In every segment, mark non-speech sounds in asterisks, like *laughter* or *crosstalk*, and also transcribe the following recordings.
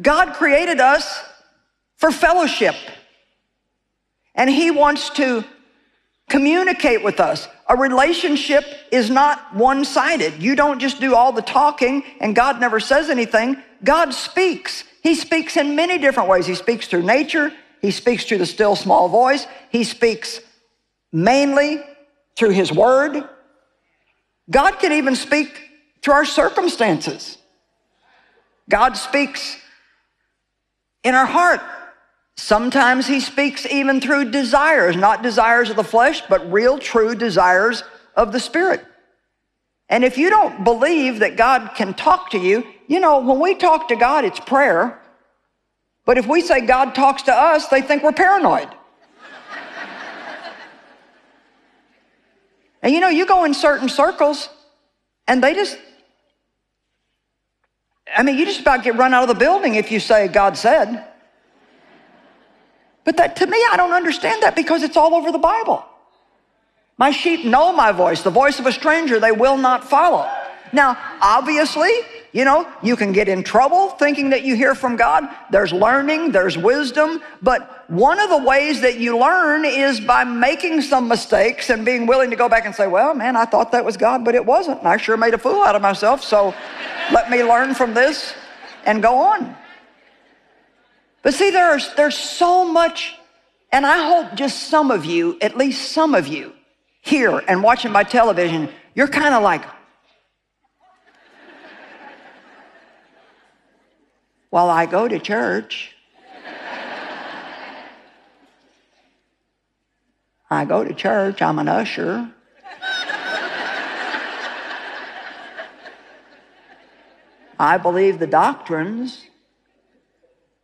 God created us for fellowship. And He wants to communicate with us. A relationship is not one sided. You don't just do all the talking and God never says anything. God speaks. He speaks in many different ways. He speaks through nature, He speaks through the still small voice, He speaks mainly through His word. God can even speak through our circumstances. God speaks in our heart. Sometimes he speaks even through desires, not desires of the flesh, but real, true desires of the spirit. And if you don't believe that God can talk to you, you know, when we talk to God, it's prayer. But if we say God talks to us, they think we're paranoid. *laughs* and you know, you go in certain circles and they just, I mean, you just about get run out of the building if you say God said. But that to me, I don't understand that because it's all over the Bible. My sheep know my voice. The voice of a stranger they will not follow. Now, obviously, you know, you can get in trouble thinking that you hear from God. There's learning, there's wisdom, but one of the ways that you learn is by making some mistakes and being willing to go back and say, well, man, I thought that was God, but it wasn't. And I sure made a fool out of myself, so let me learn from this and go on. But see, there's, there's so much, and I hope just some of you, at least some of you, here and watching my television, you're kind of like, while I go to church, I go to church, I'm an usher. I believe the doctrines.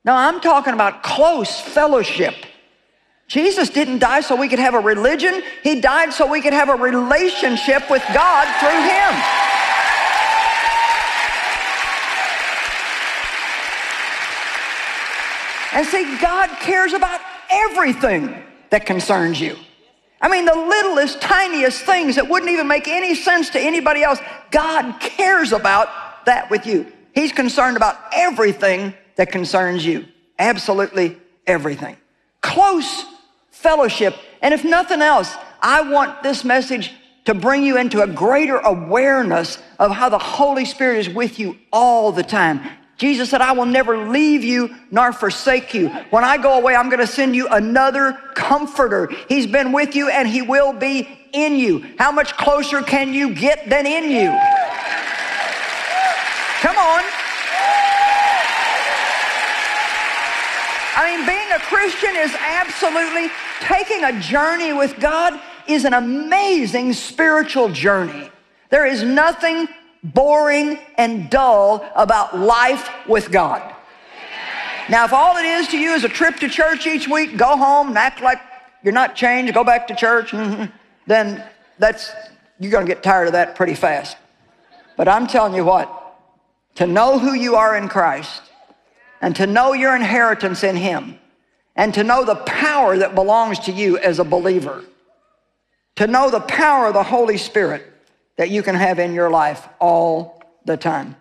No, I'm talking about close fellowship. Jesus didn't die so we could have a religion. He died so we could have a relationship with God through Him. And see, God cares about everything that concerns you. I mean, the littlest, tiniest things that wouldn't even make any sense to anybody else, God cares about that with you. He's concerned about everything that concerns you. Absolutely everything. Close fellowship. And if nothing else, I want this message to bring you into a greater awareness of how the Holy Spirit is with you all the time. Jesus said, I will never leave you nor forsake you. When I go away, I'm going to send you another comforter. He's been with you and he will be in you. How much closer can you get than in you? Come on. I mean, being a Christian is absolutely taking a journey with God is an amazing spiritual journey. There is nothing boring and dull about life with God. Now, if all it is to you is a trip to church each week, go home and act like you're not changed, go back to church, mm-hmm, then that's you're going to get tired of that pretty fast. But I'm telling you what, to know who you are in Christ and to know your inheritance in Him and to know the power that belongs to you as a believer, to know the power of the Holy Spirit that you can have in your life all the time.